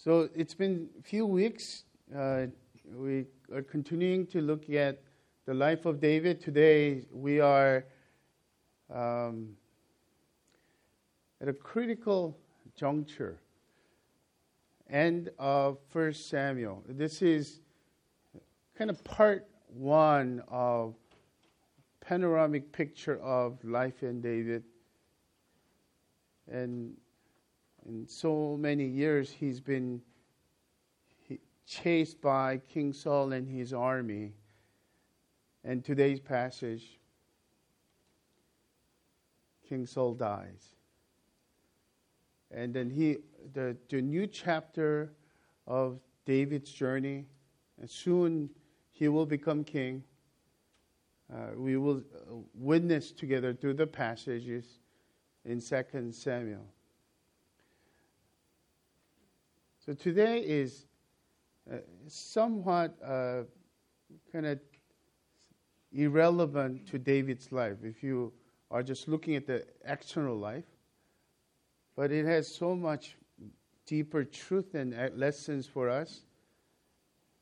So it's been a few weeks. Uh, we are continuing to look at the life of David. Today we are um, at a critical juncture, end of First Samuel. This is kind of part one of panoramic picture of life in David. And in so many years, he's been chased by King Saul and his army. And today's passage, King Saul dies. And then he, the, the new chapter of David's journey, and soon he will become king. Uh, we will witness together through the passages in 2 Samuel. So today is uh, somewhat uh, kind of irrelevant to David's life if you are just looking at the external life. But it has so much deeper truth and lessons for us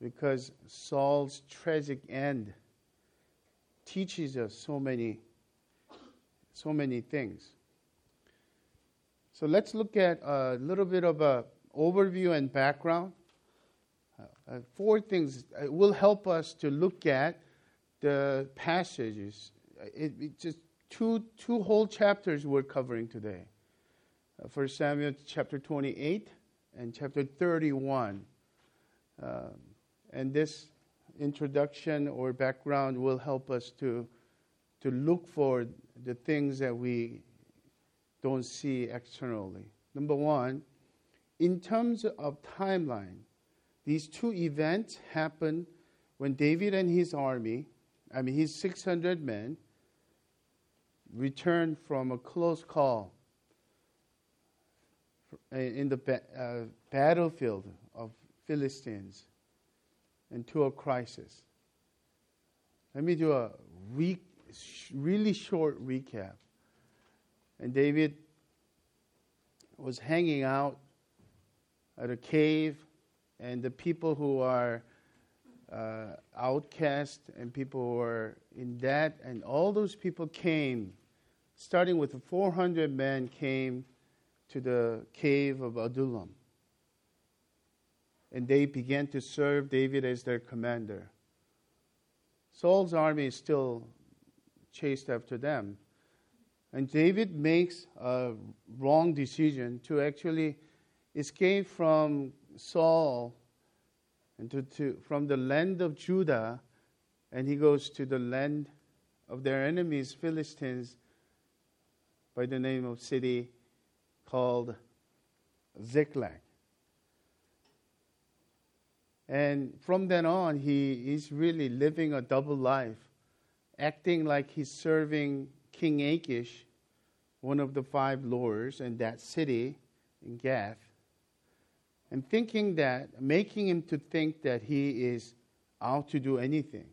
because Saul's tragic end teaches us so many so many things. So let's look at a little bit of a overview and background. Uh, uh, four things uh, will help us to look at the passages. Uh, it, it just two, two whole chapters we're covering today. Uh, First Samuel chapter 28 and chapter 31. Um, and this introduction or background will help us to, to look for the things that we don't see externally. Number one, in terms of timeline, these two events happened when David and his army, I mean his 600 men, returned from a close call in the ba- uh, battlefield of Philistines into a crisis. Let me do a re- really short recap. And David was hanging out at a cave, and the people who are uh, outcast and people who are in debt, and all those people came, starting with 400 men, came to the cave of Adullam. And they began to serve David as their commander. Saul's army is still chased after them. And David makes a wrong decision to actually escaped from Saul and to, to, from the land of Judah, and he goes to the land of their enemies, Philistines, by the name of city called Ziklag. And from then on, he is really living a double life, acting like he's serving King Achish, one of the five lords in that city in Gath, and thinking that, making him to think that he is out to do anything.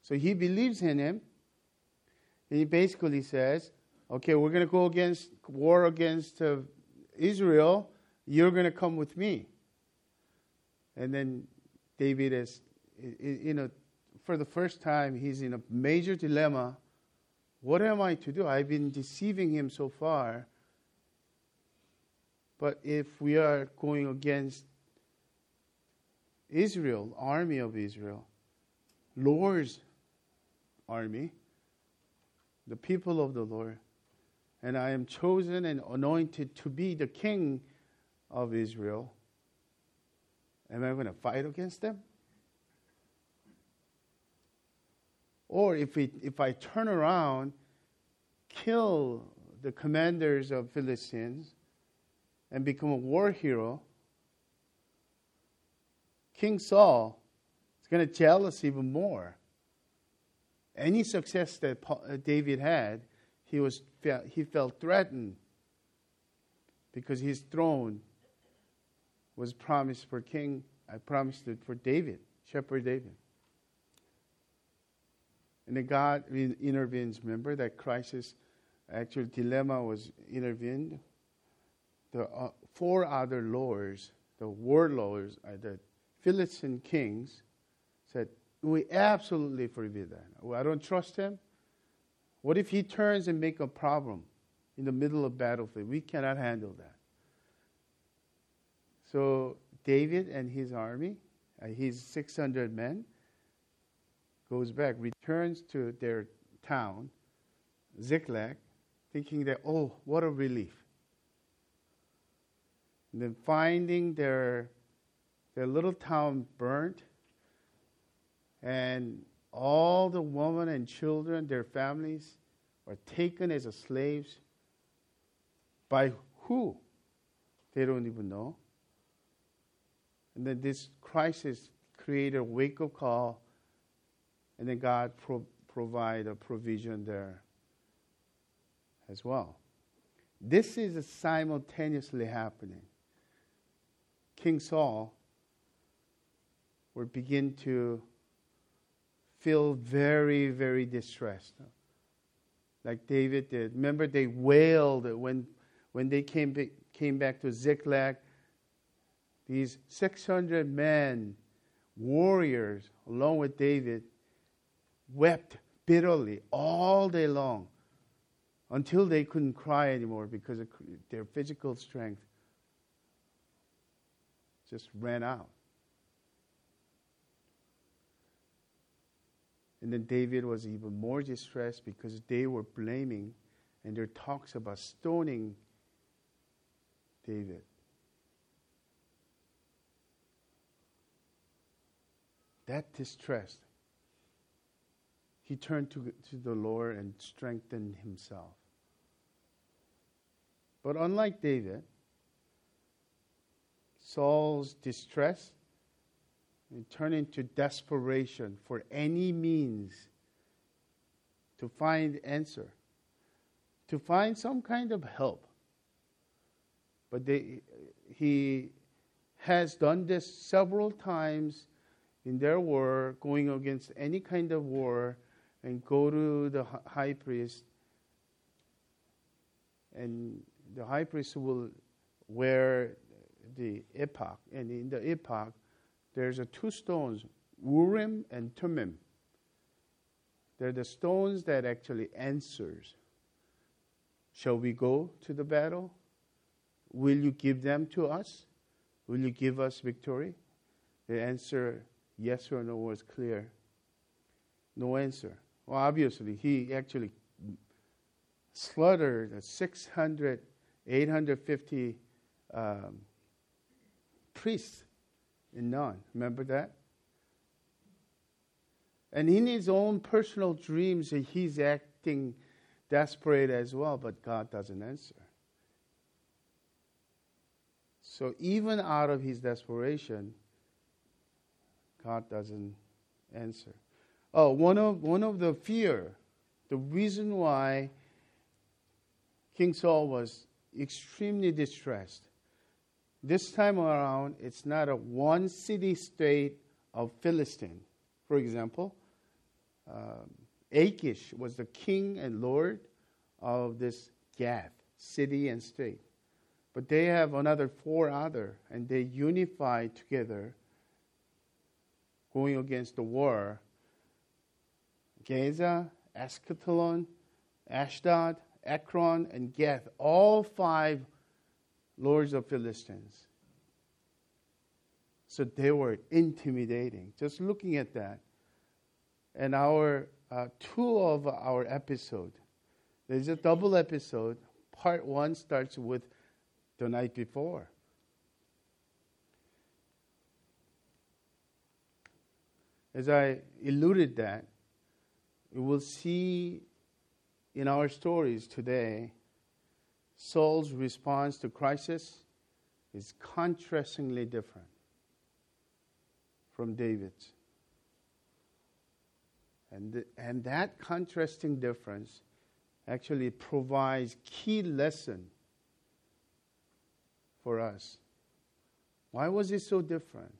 So he believes in him. And he basically says, okay, we're going to go against war against uh, Israel. You're going to come with me. And then David is, you know, for the first time, he's in a major dilemma. What am I to do? I've been deceiving him so far. But if we are going against Israel, army of Israel, Lord's army, the people of the Lord, and I am chosen and anointed to be the king of Israel, am I going to fight against them? Or if, if I turn around, kill the commanders of Philistines, and become a war hero, King Saul is going to jealous even more. Any success that uh, David had, he, was, he felt threatened because his throne was promised for King, I promised it for David, Shepherd David. And then God intervenes. Remember that crisis, actual dilemma was intervened the uh, four other lords the warlords, uh, the Philistine kings, said, We absolutely forbid that. I don't trust him. What if he turns and make a problem in the middle of battlefield? We cannot handle that. So David and his army, uh, his 600 men, goes back, returns to their town, Ziklag, thinking that, oh, what a relief. And then finding their, their little town burnt, and all the women and children, their families, are taken as slaves by who? They don't even know. And then this crisis created a wake up call, and then God pro- provide a provision there as well. This is simultaneously happening. King Saul will begin to feel very, very distressed, like David did. Remember, they wailed when, when they came, came back to Ziklag. These 600 men, warriors, along with David, wept bitterly all day long until they couldn't cry anymore because of their physical strength just ran out. And then David was even more distressed because they were blaming, and there talks about stoning David. That distress, he turned to, to the Lord and strengthened himself. But unlike David, Saul's distress and turned into desperation for any means to find answer, to find some kind of help. But they, he has done this several times in their war, going against any kind of war, and go to the high priest, and the high priest will wear the ephod. and in the ephod, there's a two stones, Urim and Thummim. They're the stones that actually answers. Shall we go to the battle? Will you give them to us? Will you give us victory? The answer, yes or no, was clear. No answer. Well, obviously, he actually slaughtered 600, 850 um, priest in Nun. Remember that? And in his own personal dreams, he's acting desperate as well, but God doesn't answer. So even out of his desperation, God doesn't answer. Oh, one of one of the fear, the reason why King Saul was extremely distressed this time around, it's not a one city state of Philistine. For example, um, Achish was the king and lord of this Gath city and state. But they have another four other, and they unify together going against the war. Gaza, Ascalon, Ashdod, Ekron, and Gath, all five lords of Philistines. So they were intimidating. Just looking at that. And our uh, two of our episode, there's a double episode. Part one starts with the night before. As I alluded that, we will see in our stories today Saul's response to crisis is contrastingly different from David's. And, the, and that contrasting difference actually provides key lesson for us. Why was it so different?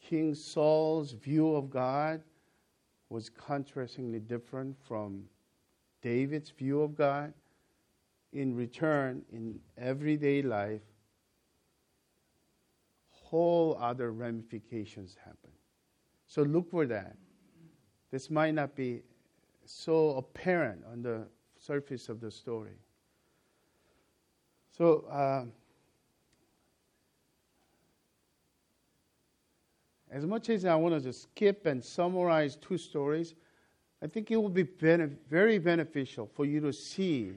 King Saul's view of God was contrastingly different from David's view of God in return, in everyday life, whole other ramifications happen. So look for that. This might not be so apparent on the surface of the story. So, uh, as much as I want to just skip and summarize two stories, I think it will be very beneficial for you to see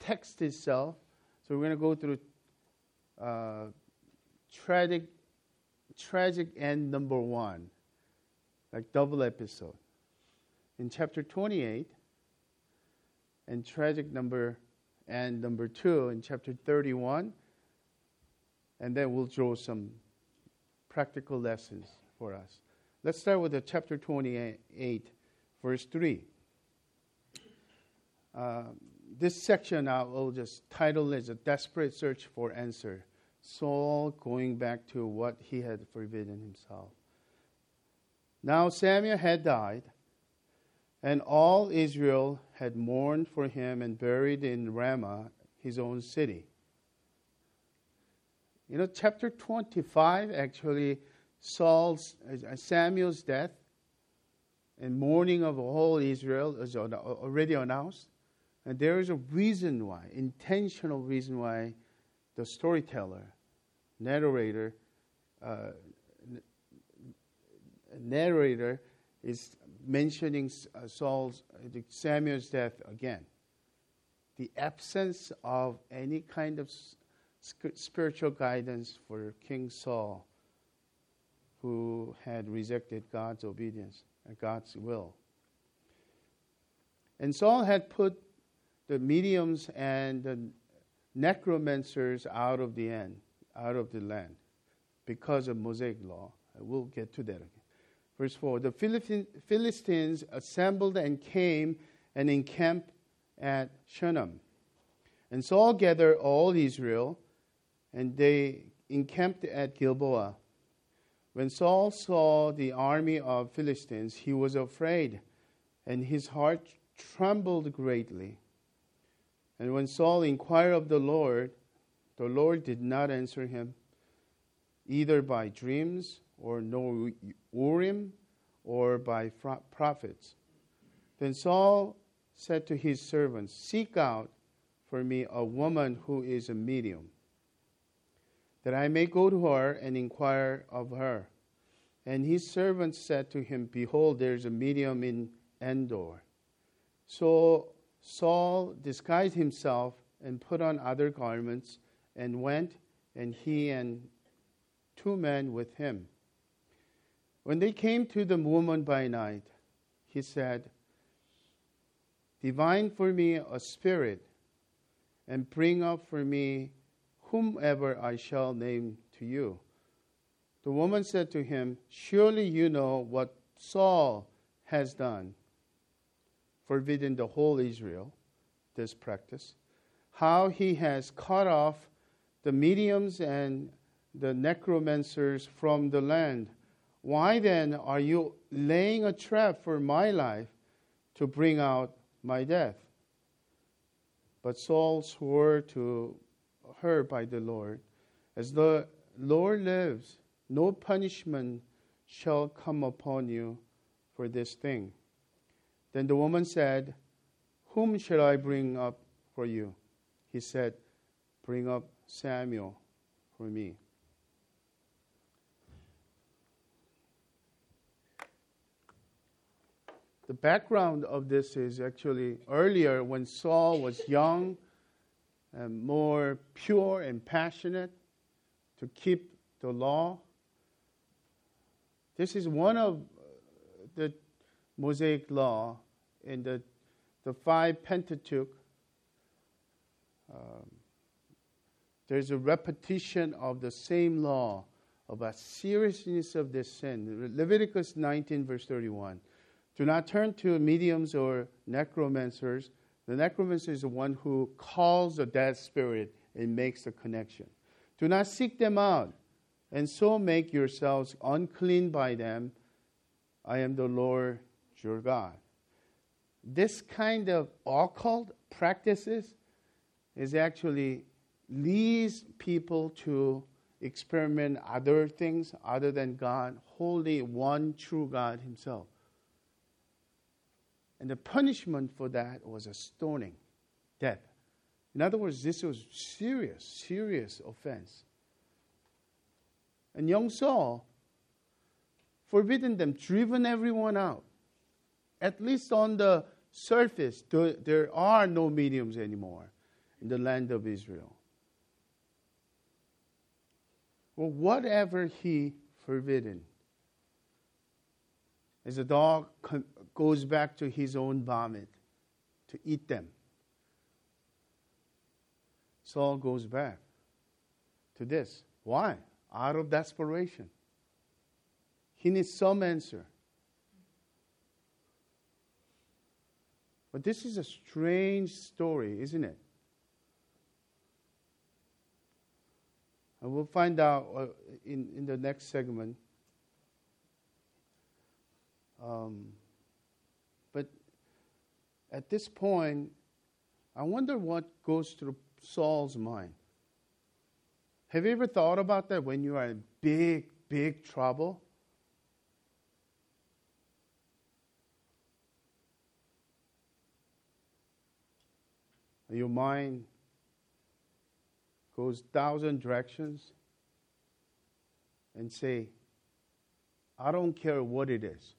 text itself. So we're going to go through uh, tragic, tragic end number one, like double episode. In chapter 28, and tragic number and number two in chapter 31, and then we'll draw some practical lessons for us. Let's start with the chapter 28 verse 3. Uh, this section I will just title as a desperate search for answer. Saul going back to what he had forbidden himself. Now Samuel had died, and all Israel had mourned for him and buried in Ramah, his own city. You know, chapter 25 actually Saul's uh, Samuel's death and mourning of all Israel is already announced. And there is a reason why, intentional reason why the storyteller, narrator, uh, narrator is mentioning uh, Saul's, uh, Samuel's death again. The absence of any kind of spiritual guidance for King Saul, who had rejected God's obedience. And God's will. And Saul had put the mediums and the necromancers out of the end, out of the land, because of Mosaic law. We'll get to that again. Verse 4 The Philistines assembled and came and encamped at Shunem. And Saul gathered all Israel, and they encamped at Gilboa. When Saul saw the army of Philistines, he was afraid, and his heart trembled greatly. And when Saul inquired of the Lord, the Lord did not answer him, either by dreams or no Urim or by prophets. Then Saul said to his servants, Seek out for me a woman who is a medium that I may go to her and inquire of her. And his servants said to him, Behold, there is a medium in Endor. So Saul disguised himself and put on other garments and went, and he and two men with him. When they came to the woman by night, he said, Divine for me a spirit, and bring up for me whomever I shall name to you. The woman said to him, Surely you know what Saul has done, forbidden the whole Israel this practice, how he has cut off the mediums and the necromancers from the land. Why then are you laying a trap for my life to bring out my death? But Saul swore to her by the Lord. As the Lord lives, no punishment shall come upon you for this thing. Then the woman said, Whom shall I bring up for you? He said, Bring up Samuel for me. The background of this is actually earlier when Saul was young and more pure and passionate to keep the law. This is one of Mosaic law in the, the five Pentateuch. Um, there's a repetition of the same law about seriousness of this sin. Leviticus 19, verse 31. Do not turn to mediums or necromancers the necromancer is the one who calls a dead spirit and makes the connection. Do not seek them out, and so make yourselves unclean by them. I am the Lord your God. This kind of occult practices is actually leads people to experiment other things other than God, holy one true God Himself. And the punishment for that was a stoning, death. In other words, this was serious, serious offense. And young Saul forbidden them, driven everyone out. At least on the surface, there are no mediums anymore in the land of Israel. Well, whatever he forbidden, as a dog goes back to his own vomit to eat them, Saul goes back to this. Why? Out of desperation. He needs some answer. But this is a strange story, isn't it? And we'll find out uh, in, in the next segment. Um, but at this point, I wonder what goes through Saul's mind. Have you ever thought about that when you are in big, big trouble? Your mind goes thousand directions and say, I don't care what it is.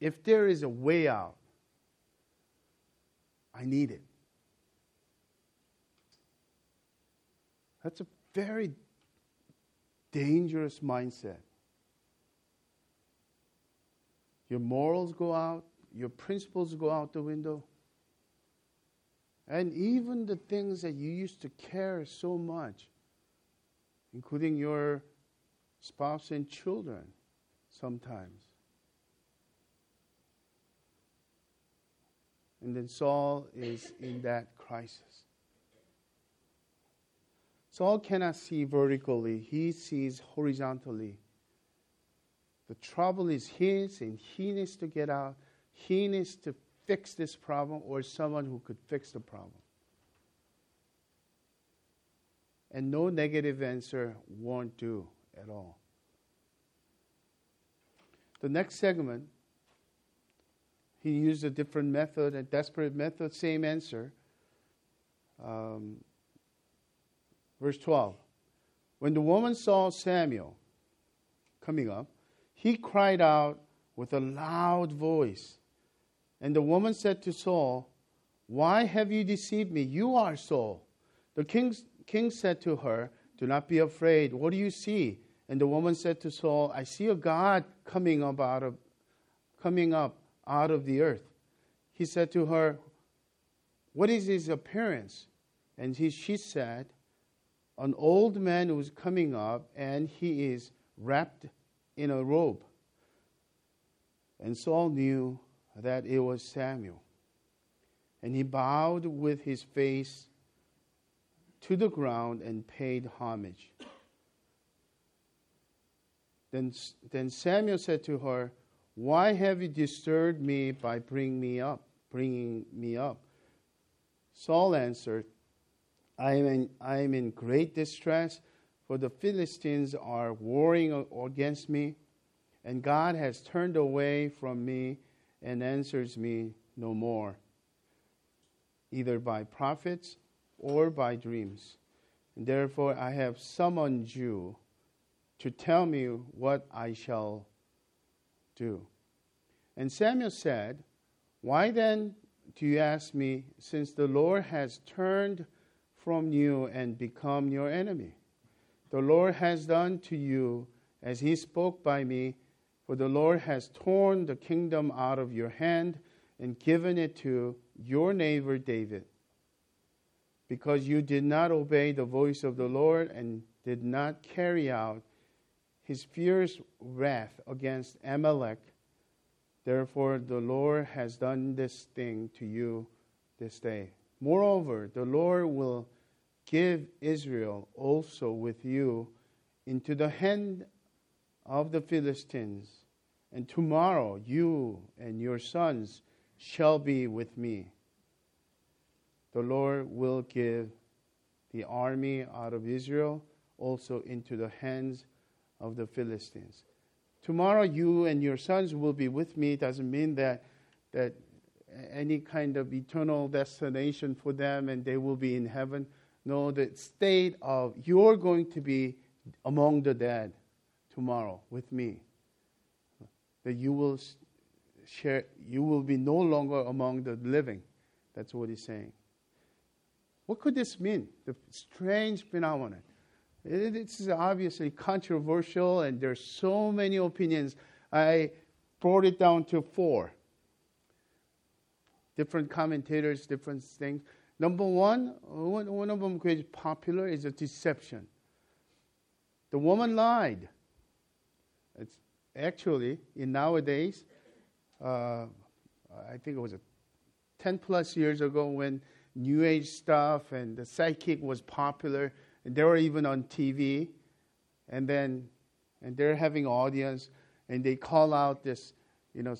If there is a way out, I need it. That's a very dangerous mindset. Your morals go out, your principles go out the window. And even the things that you used to care so much, including your spouse and children, sometimes. And then Saul is in that crisis. Saul cannot see vertically, he sees horizontally. The trouble is his, and he needs to get out. He needs to fix this problem or someone who could fix the problem. And no negative answer won't do at all. The next segment, he used a different method, a desperate method, same answer. Um, verse 12. When the woman saw Samuel coming up, he cried out with a loud voice and the woman said to Saul, Why have you deceived me? You are Saul. The king, king said to her, Do not be afraid. What do you see? And the woman said to Saul, I see a God coming up out of coming up out of the earth. He said to her, What is his appearance? And he, she said, An old man who is coming up, and he is wrapped in a robe. And Saul knew that it was Samuel. And he bowed with his face to the ground and paid homage. Then, then Samuel said to her, Why have you disturbed me by bringing me up, bringing me up? Saul answered, I am in, I am in great distress, for the Philistines are warring against me, and God has turned away from me and answers me no more, either by prophets or by dreams. Therefore I have summoned you to tell me what I shall do. And Samuel said, Why then do you ask me, since the Lord has turned from you and become your enemy? The Lord has done to you as he spoke by me for the Lord has torn the kingdom out of your hand and given it to your neighbor David. Because you did not obey the voice of the Lord and did not carry out his fierce wrath against Amalek, therefore the Lord has done this thing to you this day. Moreover, the Lord will give Israel also with you into the hand of the Philistines and tomorrow you and your sons shall be with me. The Lord will give the army out of Israel also into the hands of the Philistines. Tomorrow, you and your sons will be with me. Doesn't mean that that any kind of eternal destination for them and they will be in heaven. No, the state of you're going to be among the dead tomorrow with me. That you will share, you will be no longer among the living. That's what he's saying. What could this mean? The strange phenomenon. It's obviously controversial, and there's so many opinions. I brought it down to four. Different commentators, different things. Number one, one of them which is popular is a deception. The woman lied. Actually in nowadays. Uh, I think it was a 10 plus years ago when New Age stuff and the psychic was popular and they were even on TV, and then and they're having audience, and they call out this, you know,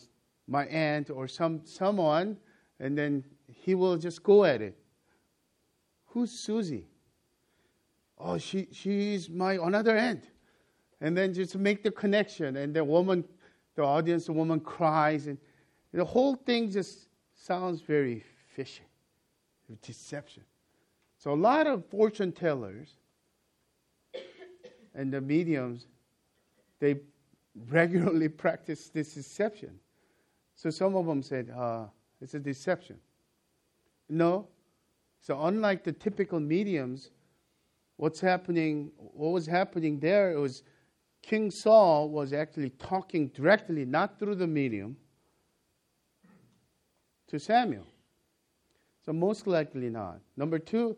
my aunt or some someone, and then he will just go at it. Who's Susie? Oh, she she's my another aunt, and then just make the connection, and the woman, the audience, the woman cries, and the whole thing just sounds very fishy, deception. So a lot of fortune tellers and the mediums, they regularly practice this deception. So some of them said, uh, it's a deception. No. So unlike the typical mediums, what's happening, what was happening there was King Saul was actually talking directly, not through the medium, to Samuel. So most likely not. Number two,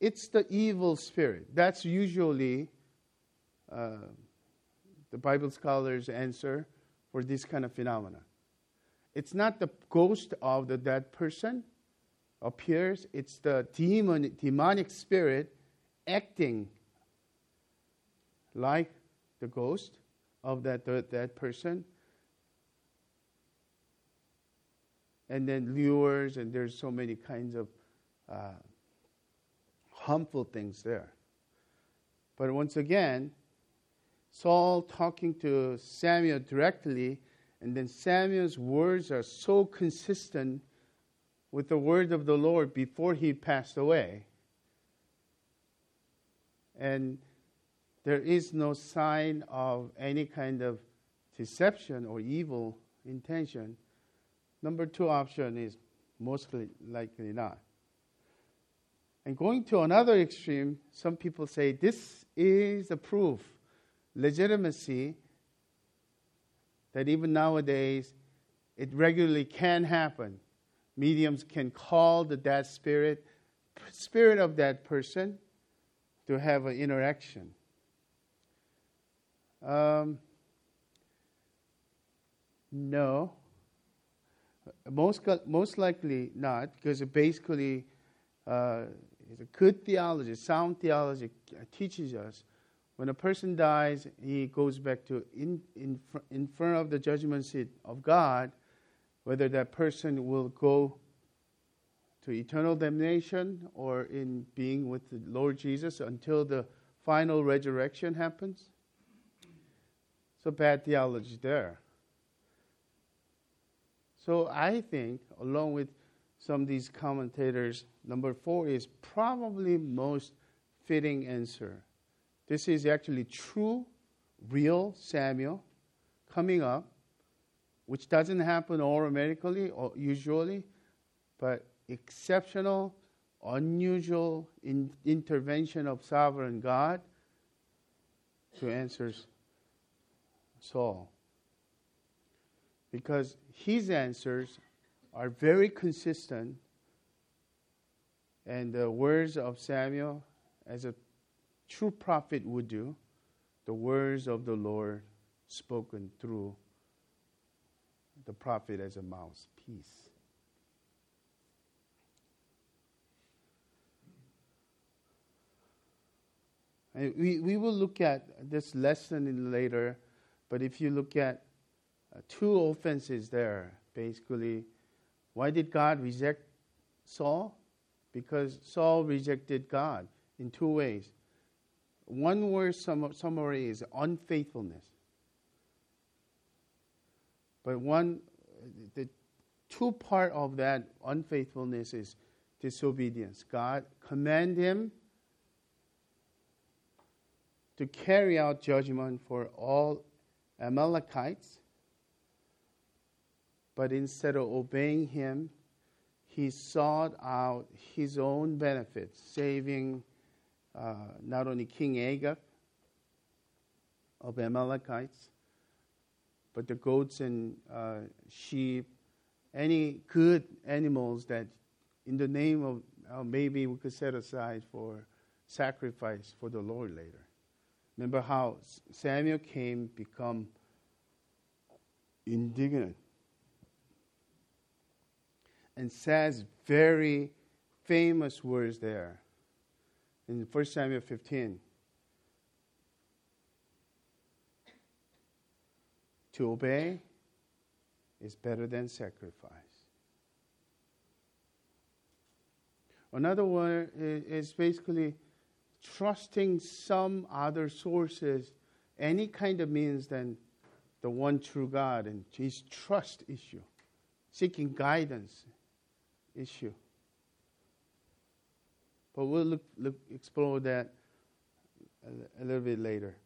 it's the evil spirit. That's usually uh, the Bible scholars' answer for this kind of phenomena. It's not the ghost of the dead person appears, it's the demon, demonic spirit acting like the ghost of that dead person. And then lures, and there's so many kinds of uh, harmful things there. But once again, Saul talking to Samuel directly, and then Samuel's words are so consistent with the word of the Lord before he passed away. And there is no sign of any kind of deception or evil intention. Number two option is most likely not. And going to another extreme, some people say this is a proof, legitimacy, that even nowadays it regularly can happen. Mediums can call the dead spirit, spirit of that person, to have an interaction. Um, no, most most likely not, because basically uh, it's a good theology, sound theology teaches us when a person dies, he goes back to in, in, in front of the judgment seat of God, whether that person will go to eternal damnation or in being with the Lord Jesus until the final resurrection happens. So bad theology there. So I think, along with some of these commentators, number four is probably most fitting answer. This is actually true, real Samuel coming up, which doesn't happen automatically or usually, but exceptional, unusual in intervention of sovereign God to answer Saul. Because his answers are very consistent. And the words of Samuel, as a true prophet would do, the words of the Lord spoken through the prophet as a mouthpiece. We, we will look at this lesson later, but if you look at uh, two offenses there, basically why did God reject Saul? Because Saul rejected God in two ways. one word summary is unfaithfulness. But one, the two part of that unfaithfulness is disobedience. God command him to carry out judgment for all Amalekites, but instead of obeying him, he sought out his own benefits, saving uh, not only King Agag of Amalekites, but the goats and uh, sheep, any good animals that, in the name of uh, maybe we could set aside for sacrifice for the Lord later. Remember how Samuel came, become indignant, and says very famous words there in 1 Samuel 15. To obey is better than sacrifice. Another one is basically trusting some other sources, any kind of means than the one true God, and his trust issue, seeking guidance issue. But we'll look, look, explore that a, a little bit later.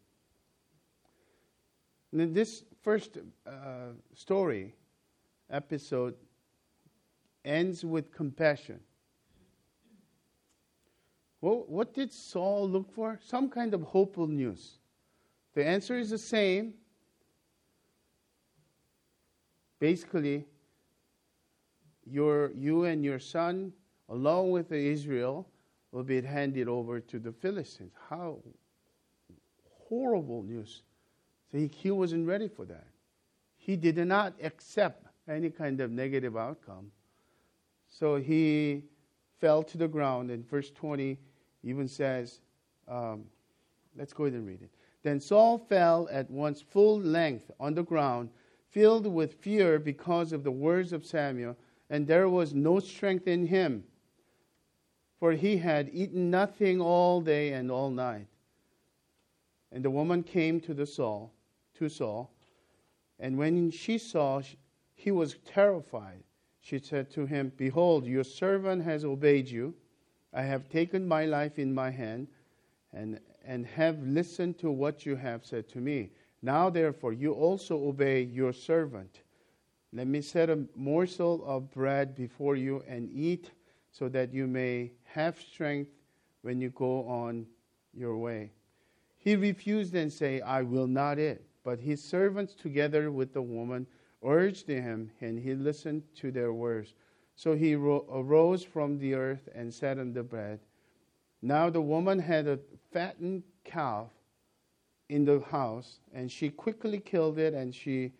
And this first uh, story, episode, ends with compassion. Well, what did Saul look for? Some kind of hopeful news. The answer is the same. Basically, your, you and your son, along with Israel, will be handed over to the Philistines. How horrible news. So he, he wasn't ready for that. He did not accept any kind of negative outcome. So he fell to the ground. In verse 20 even says, um, let's go ahead and read it. Then Saul fell at once full length on the ground, filled with fear because of the words of Samuel, and there was no strength in him, for he had eaten nothing all day and all night. And the woman came to the Saul, to Saul, and when she saw, he was terrified. She said to him, Behold, your servant has obeyed you. I have taken my life in my hand and, and have listened to what you have said to me. Now, therefore, you also obey your servant. Let me set a morsel of bread before you and eat, so that you may have strength when you go on your way. He refused and said, I will not eat. But his servants, together with the woman, urged him, and he listened to their words. So he ro- arose from the earth and sat on the bed. Now the woman had a fattened calf in the house, and she quickly killed it, and she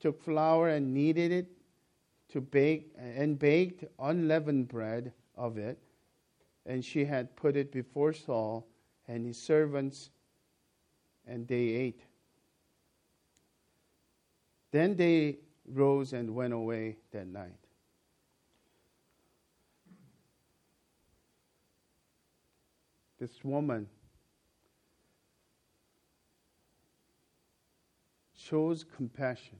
took flour and kneaded it to bake and baked unleavened bread of it, and she had put it before Saul and his servants, and they ate. Then they rose and went away that night. This woman shows compassion.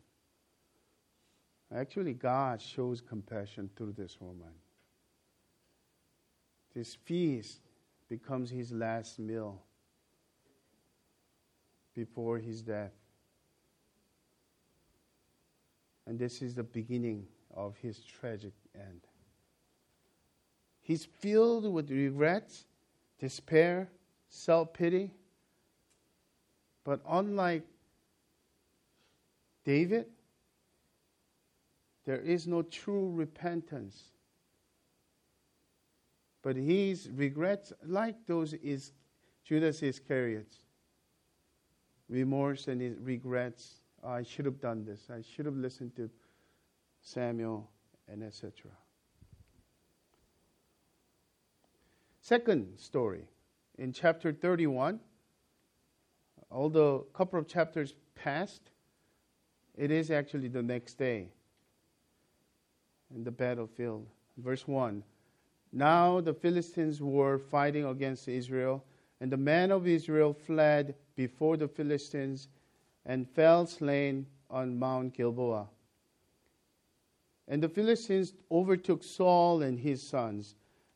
Actually, God shows compassion through this woman. This feast becomes his last meal before his death. And this is the beginning of his tragic end. He's filled with regrets despair, self pity. But unlike David, there is no true repentance. But his regrets, like those is Judas Iscariot's, remorse and his regrets. I should have done this. I should have listened to Samuel and etc. Second story in chapter 31, although a couple of chapters passed, it is actually the next day in the battlefield. Verse 1 Now the Philistines were fighting against Israel, And the men of Israel fled before the Philistines and fell slain on Mount Gilboa. And the Philistines overtook Saul and his sons.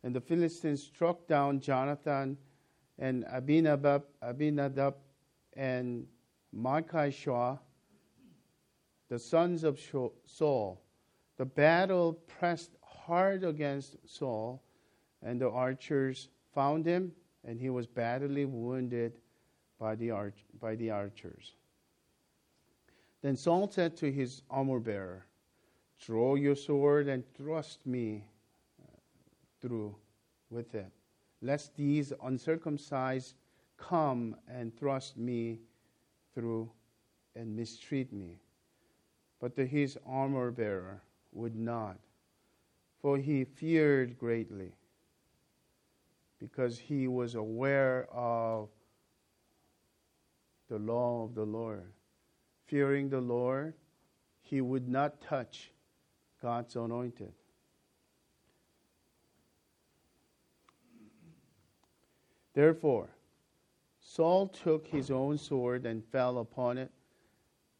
And the Philistines struck down Jonathan and Abinadab, Abinadab and Malchishua, the sons of Saul. The battle pressed hard against Saul, and the archers found him, and he was badly wounded by the, arch- by the archers. Then Saul said to his armor bearer, Draw your sword and thrust me through with it, lest these uncircumcised come and thrust me through and mistreat me. But the, his armor bearer would not, for he feared greatly, because he was aware of the law of the Lord. Fearing the Lord, he would not touch God's anointed. Therefore, Saul took his own sword and fell upon it.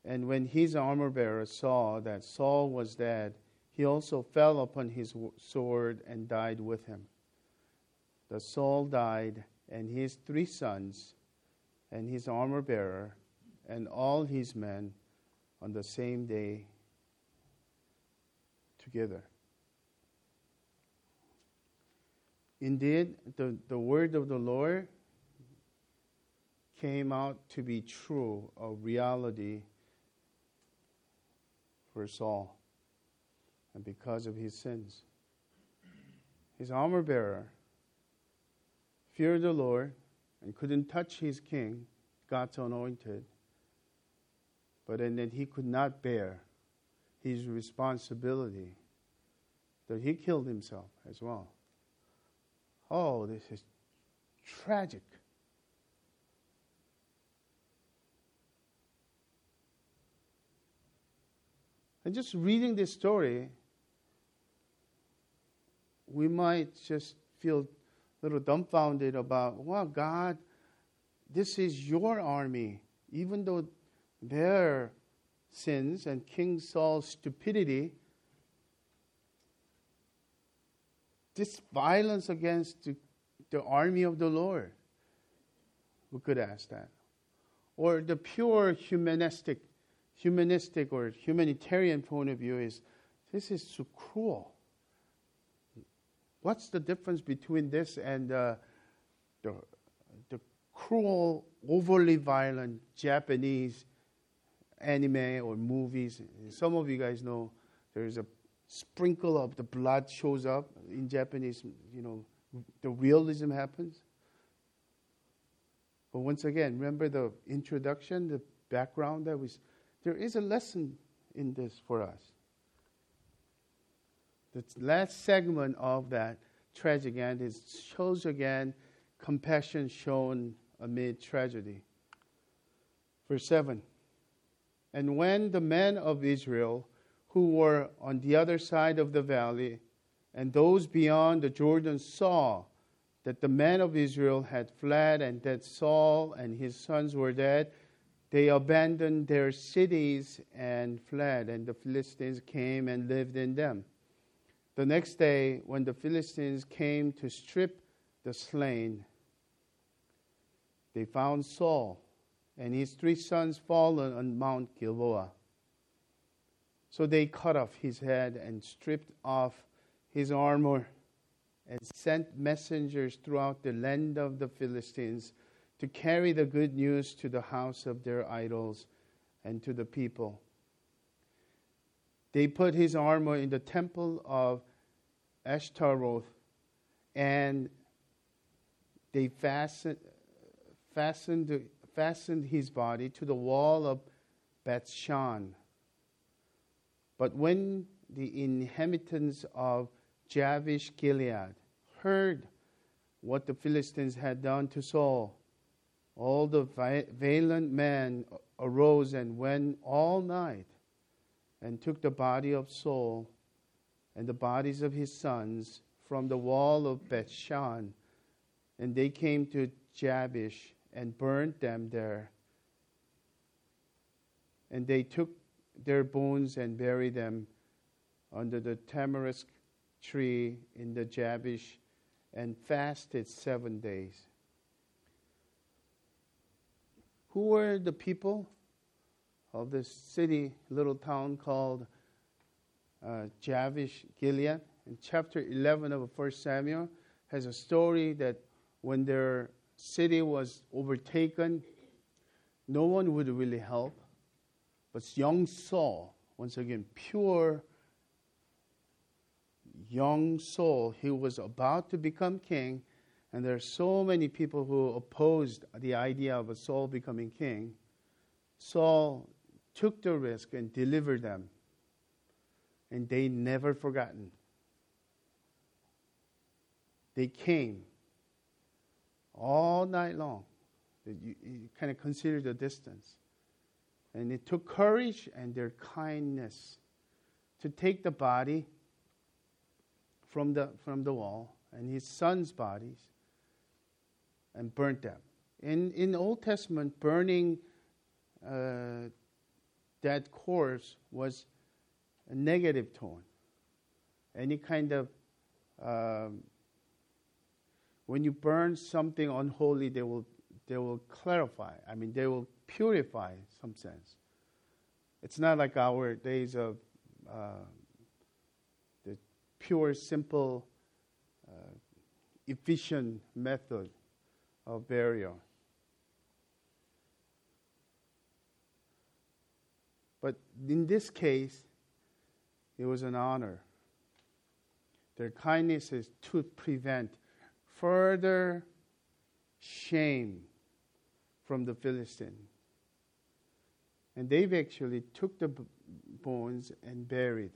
And when his armor bearer saw that Saul was dead, he also fell upon his sword and died with him. The Saul died, and his three sons, and his armor bearer, and all his men on the same day together. Indeed, the, the word of the Lord came out to be true, a reality for Saul, and because of his sins. His armor bearer feared the Lord and couldn't touch his king, God's anointed, but and that he could not bear his responsibility that he killed himself as well. Oh, this is tragic. And just reading this story, we might just feel a little dumbfounded about, wow, God, this is your army. Even though their sins and King Saul's stupidity, this violence against the, the army of the Lord. We could ask that. Or the pure humanistic, humanistic or humanitarian point of view is this is so cruel. What's the difference between this and uh, the, the cruel, overly violent Japanese anime or movies? Some of you guys know there's a sprinkle of the blood shows up in Japanese, you know, the realism happens. But once again, remember the introduction, the background that was there is a lesson in this for us. The last segment of that tragic end is shows again compassion shown amid tragedy. Verse 7 And when the men of Israel who were on the other side of the valley, and those beyond the Jordan saw that the men of Israel had fled and that Saul and his sons were dead, they abandoned their cities and fled, and the Philistines came and lived in them. The next day, when the Philistines came to strip the slain, they found Saul and his three sons fallen on Mount Gilboa. So they cut off his head and stripped off his armor and sent messengers throughout the land of the Philistines to carry the good news to the house of their idols and to the people. They put his armor in the temple of Ashtaroth and they fastened, fastened, fastened his body to the wall of Bethshan but when the inhabitants of Jabesh Gilead heard what the Philistines had done to Saul, all the valiant men arose and went all night and took the body of Saul and the bodies of his sons from the wall of Bethshan, and they came to Jabesh and burned them there. And they took their bones and buried them under the tamarisk tree in the Jabesh and fasted seven days. Who were the people of this city, little town called uh, Jabesh Gilead? In chapter 11 of 1 Samuel, has a story that when their city was overtaken, no one would really help. But young Saul, once again, pure young Saul, he was about to become king, and there are so many people who opposed the idea of a Saul becoming king. Saul took the risk and delivered them, and they never forgotten. They came all night long. You, you kind of consider the distance. And it took courage and their kindness to take the body from the, from the wall and his son's bodies and burnt them. In, in the Old Testament, burning uh, that corpse was a negative tone. Any kind of, um, when you burn something unholy, they will, they will clarify. I mean, they will purify some sense. It's not like our days of uh, the pure, simple, uh, efficient method of burial. But in this case, it was an honor. Their kindness is to prevent further shame from the Philistine. And they've actually took the bones and buried.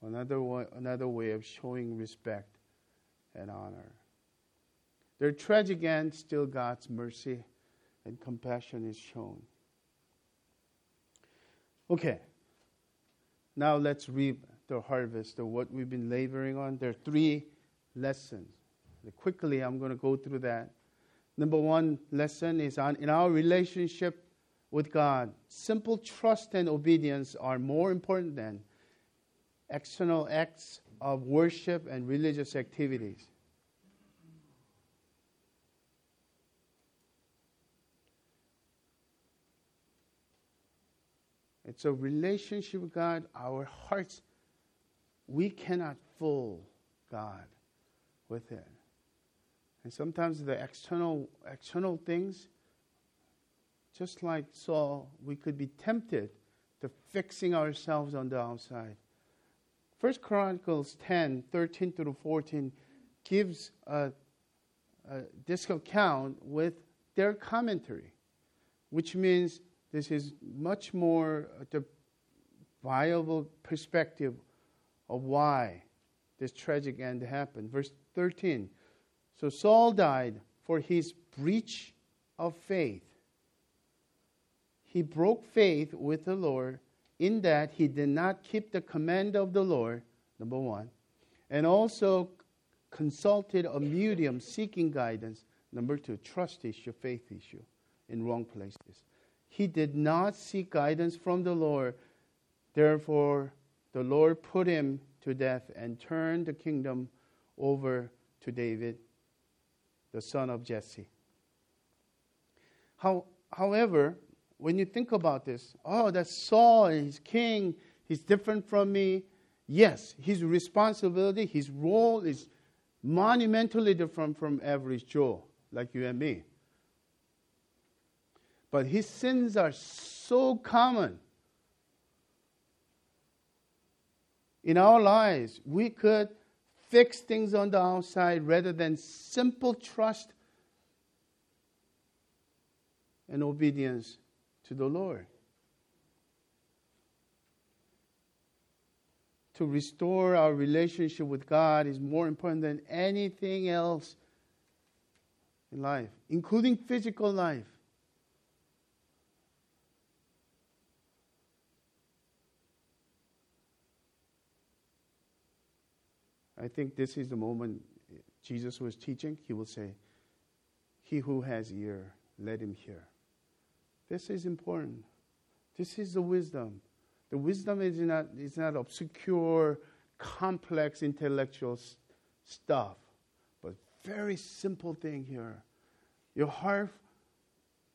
Another way, another way of showing respect and honor. Their tragic end, still God's mercy and compassion is shown. Okay, now let's reap the harvest of what we've been laboring on. There are three lessons. Quickly, I'm going to go through that. Number one lesson is on in our relationship with God. Simple trust and obedience are more important than external acts of worship and religious activities. It's a relationship with God. Our hearts, we cannot fool God with it. And sometimes the external external things, just like Saul, we could be tempted to fixing ourselves on the outside. First Chronicles 10, 13 through 14 gives a, a, this account with their commentary, which means this is much more uh, the viable perspective of why this tragic end happened. Verse 13. So Saul died for his breach of faith. He broke faith with the Lord in that he did not keep the command of the Lord, number one, and also consulted a medium seeking guidance, number two, trust issue, faith issue, in wrong places. He did not seek guidance from the Lord. Therefore, the Lord put him to death and turned the kingdom over to David, the son of Jesse. How, however, when you think about this, oh, that's Saul and king, he's different from me. Yes, his responsibility, his role is monumentally different from average Joe, like you and me. But his sins are so common. In our lives, we could fix things on the outside rather than simple trust and obedience to the Lord. To restore our relationship with God is more important than anything else in life, including physical life. I think this is the moment Jesus was teaching. He will say, He who has ear, let him hear. This is important. This is the wisdom. The wisdom is not, is not obscure, complex intellectual s- stuff, but very simple thing here. Your heart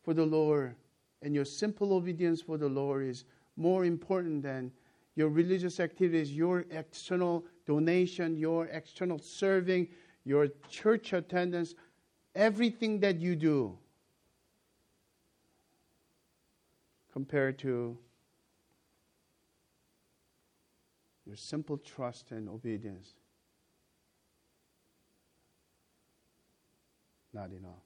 for the Lord and your simple obedience for the Lord is more important than your religious activities, your external donation, your external serving, your church attendance, everything that you do compared to your simple trust and obedience. Not enough.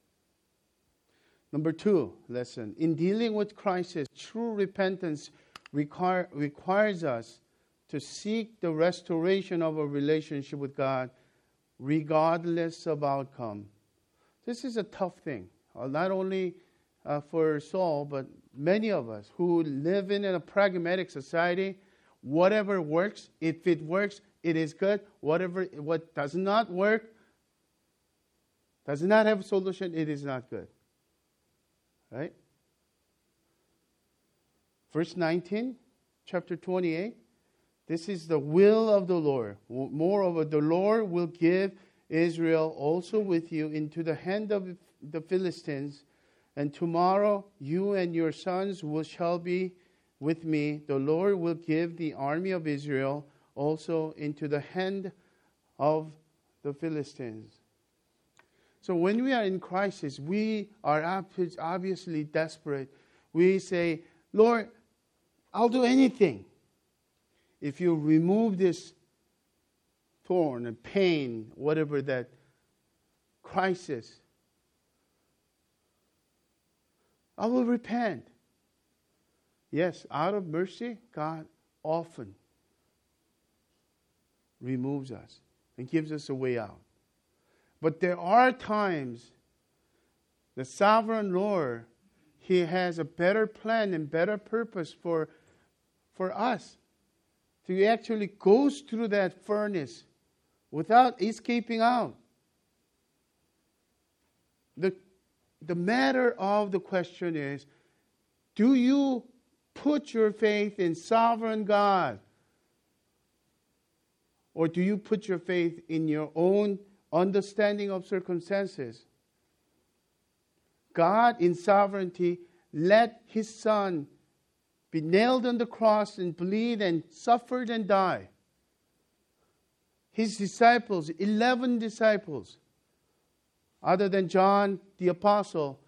Number two lesson in dealing with crisis, true repentance require, requires us to seek the restoration of a relationship with God regardless of outcome. This is a tough thing, uh, not only uh, for Saul, but many of us who live in a pragmatic society. Whatever works, if it works, it is good. Whatever what does not work, does not have a solution, it is not good. Right? Verse 19, chapter 28. This is the will of the Lord. Moreover, the Lord will give Israel also with you into the hand of the Philistines, and tomorrow you and your sons will shall be with me. The Lord will give the army of Israel also into the hand of the Philistines. So when we are in crisis, we are obviously desperate. We say, Lord, I'll do anything. If you remove this thorn and pain, whatever that crisis, I will repent. Yes, out of mercy, God often removes us and gives us a way out. But there are times the sovereign Lord, He has a better plan and better purpose for, for us to actually go through that furnace without escaping out. The, the matter of the question is do you put your faith in sovereign God? Or do you put your faith in your own understanding of circumstances. God, in sovereignty, let his son be nailed on the cross and bleed and suffered and die. His disciples, 11 disciples, other than John the apostle,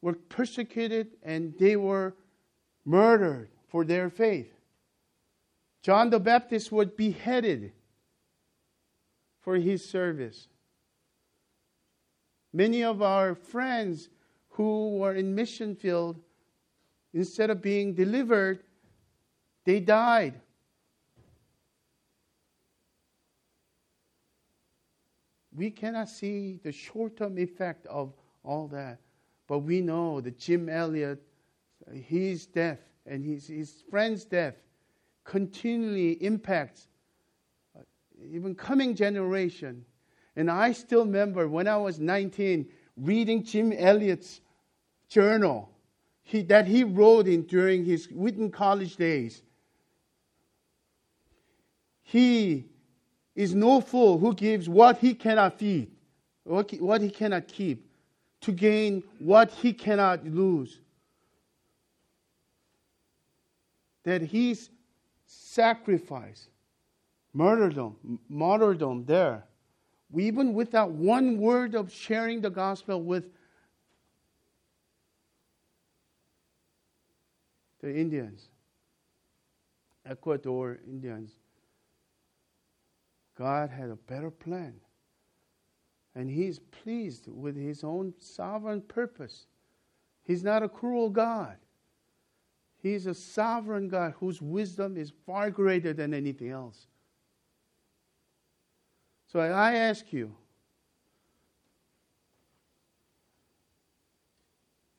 were persecuted and they were murdered for their faith. John the Baptist was beheaded for his service. Many of our friends who were in mission field, instead of being delivered, they died. We cannot see the short term effect of all that, but we know that Jim Elliot, his death and his, his friend's death continually impacts uh, even coming generation. And I still remember when I was 19 reading Jim Elliot's journal he, that he wrote in during his Wheaton College days. He is no fool who gives what he cannot feed, what, what he cannot keep, to gain what he cannot lose. That his sacrifice martyrdom, martyrdom there. Even without one word of sharing the gospel with the Indians, Ecuador Indians, God had a better plan. And He's pleased with His own sovereign purpose. He's not a cruel God. He's a sovereign God whose wisdom is far greater than anything else. So I ask you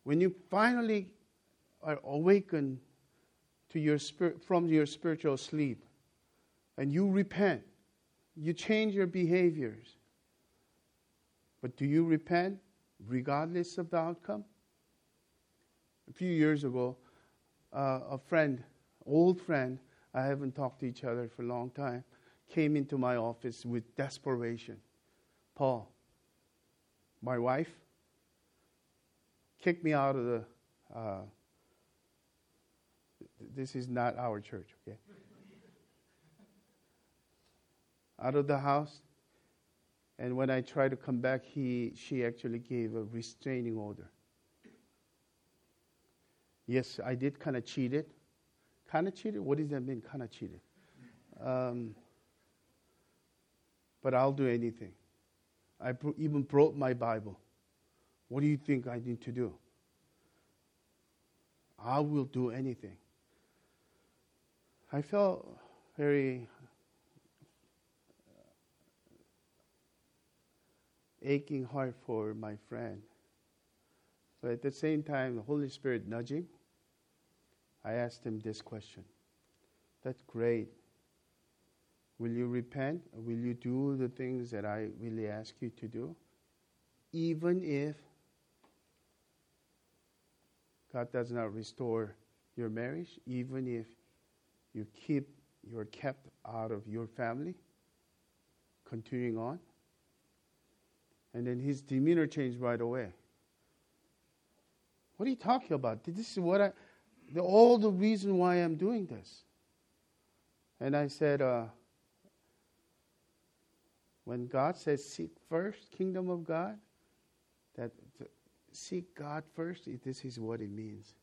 when you finally are awakened to your from your spiritual sleep and you repent, you change your behaviors. But do you repent regardless of the outcome. A few years ago, uh, a friend, old friend, I haven't talked to each other for a long time, came into my office with desperation. Paul, my wife kicked me out of the. Uh, this is not our church, okay? out of the house. And when I tried to come back, he, she actually gave a restraining order. Yes, I did kind of cheated. Kind of cheated? What does that mean, kind of cheated? Um, but I'll do anything. I even brought my Bible. What do you think I need to do? I will do anything. I felt very aching heart for my friend. But at the same time, the Holy Spirit nudging, I asked him this question. That's great. Will you repent? Will you do the things that I really ask you to do? Even if God does not restore your marriage, even if you keep you're kept out of your family, continuing on. And then his demeanor changed right away. What are you talking about? This is what I, the, all the reason why I'm doing this. And I said, uh, when God says seek first kingdom of God, that seek God first, this is what it means.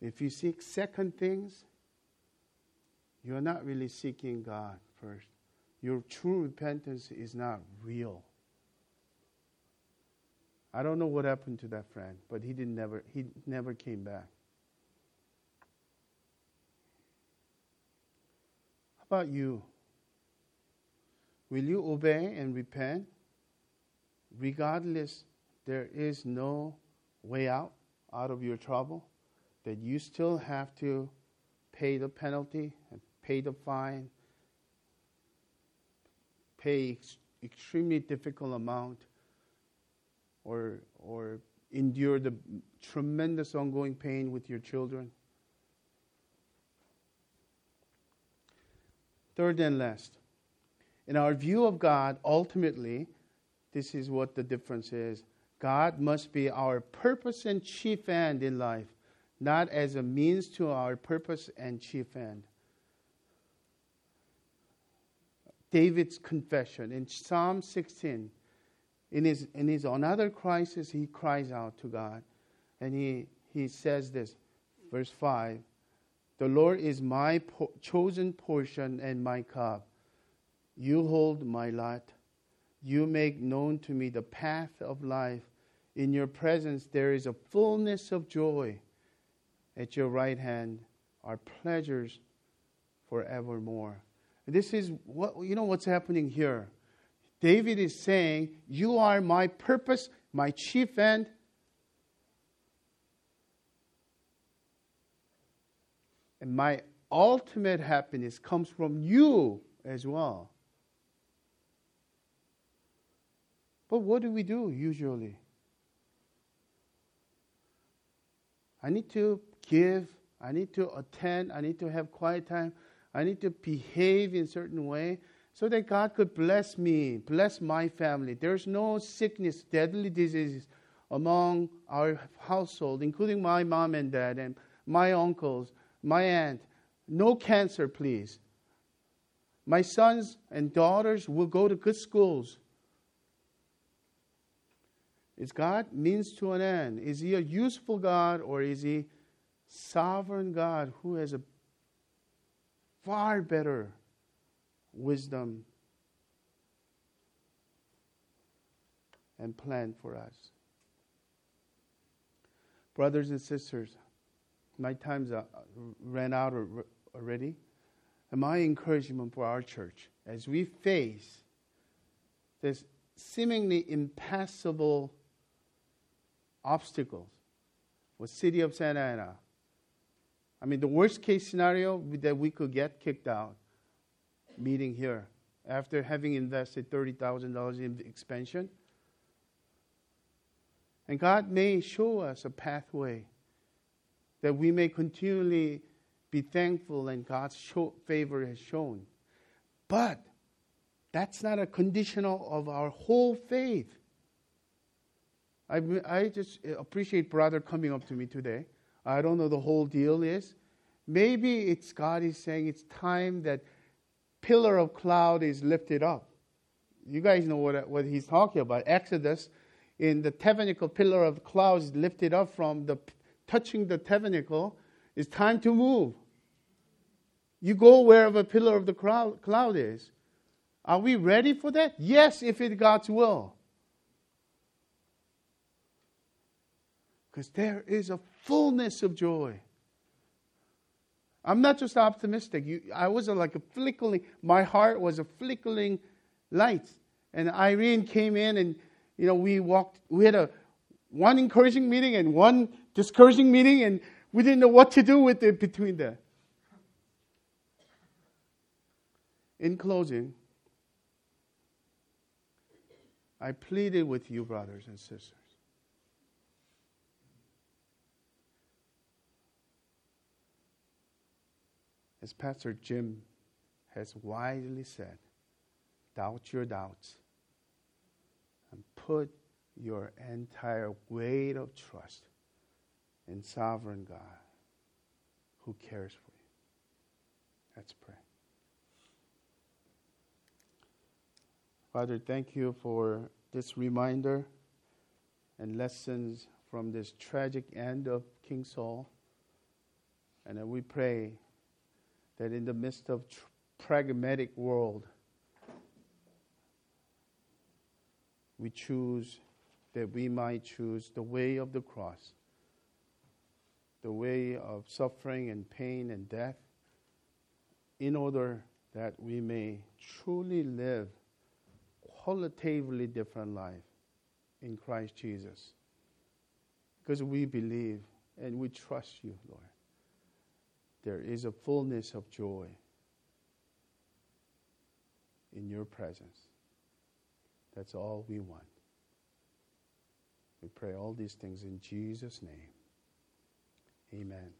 If you seek second things, you're not really seeking God first. Your true repentance is not real. I don't know what happened to that friend, but he didn't never he never came back. How about you? Will you obey and repent? Regardless, there is no way out out of your trouble, that you still have to pay the penalty and pay the fine, pay ex- extremely difficult amount, or, or endure the tremendous ongoing pain with your children. Third and last, in our view of God, ultimately, this is what the difference is. God must be our purpose and chief end in life, not as a means to our purpose and chief end. David's confession in Psalm 16, in his, in his another crisis, he cries out to God. And he, he says this, verse 5 The Lord is my po- chosen portion and my cup. You hold my lot. You make known to me the path of life. In your presence there is a fullness of joy. At your right hand are pleasures forevermore. This is what you know what's happening here. David is saying, You are my purpose, my chief end. And my ultimate happiness comes from you as well. But what do we do usually? I need to give, I need to attend, I need to have quiet time, I need to behave in certain way so that God could bless me, bless my family. There's no sickness, deadly diseases among our household, including my mom and dad and my uncles, my aunt. No cancer, please. My sons and daughters will go to good schools. Is God means to an end? Is He a useful God or is He sovereign God who has a far better wisdom and plan for us? Brothers and sisters, my time's uh, ran out already. And my encouragement for our church as we face this seemingly impassable obstacles with city of Santa Ana. I mean, the worst case scenario that we could get kicked out, meeting here after having invested $30,000 in expansion. And God may show us a pathway that we may continually be thankful and God's show, favor has shown. But that's not a conditional of our whole faith. I, I just appreciate brother coming up to me today. I don't know the whole deal is. Maybe it's God is saying it's time that pillar of cloud is lifted up. You guys know what, what he's talking about. Exodus, in the tabernacle, pillar of cloud is lifted up from the touching the tabernacle. It's time to move. You go wherever pillar of the cloud, cloud is. Are we ready for that? Yes, if it's God's will. Because there is a fullness of joy. I'm not just optimistic. You, I was like a flickering, my heart was a flickering light. And Irene came in and, you know, we walked, we had a one encouraging meeting and one discouraging meeting, and we didn't know what to do with it between that. In closing, I pleaded with you, brothers and sisters. As Pastor Jim has wisely said, doubt your doubts and put your entire weight of trust in sovereign God who cares for you. Let's pray. Father, thank you for this reminder and lessons from this tragic end of King Saul. And we pray that in the midst of tr- pragmatic world, we choose that we might choose the way of the cross, the way of suffering and pain and death, in order that we may truly live qualitatively different life in Christ Jesus. Because we believe and we trust you, Lord. There is a fullness of joy in your presence. That's all we want. We pray all these things in Jesus' name. Amen.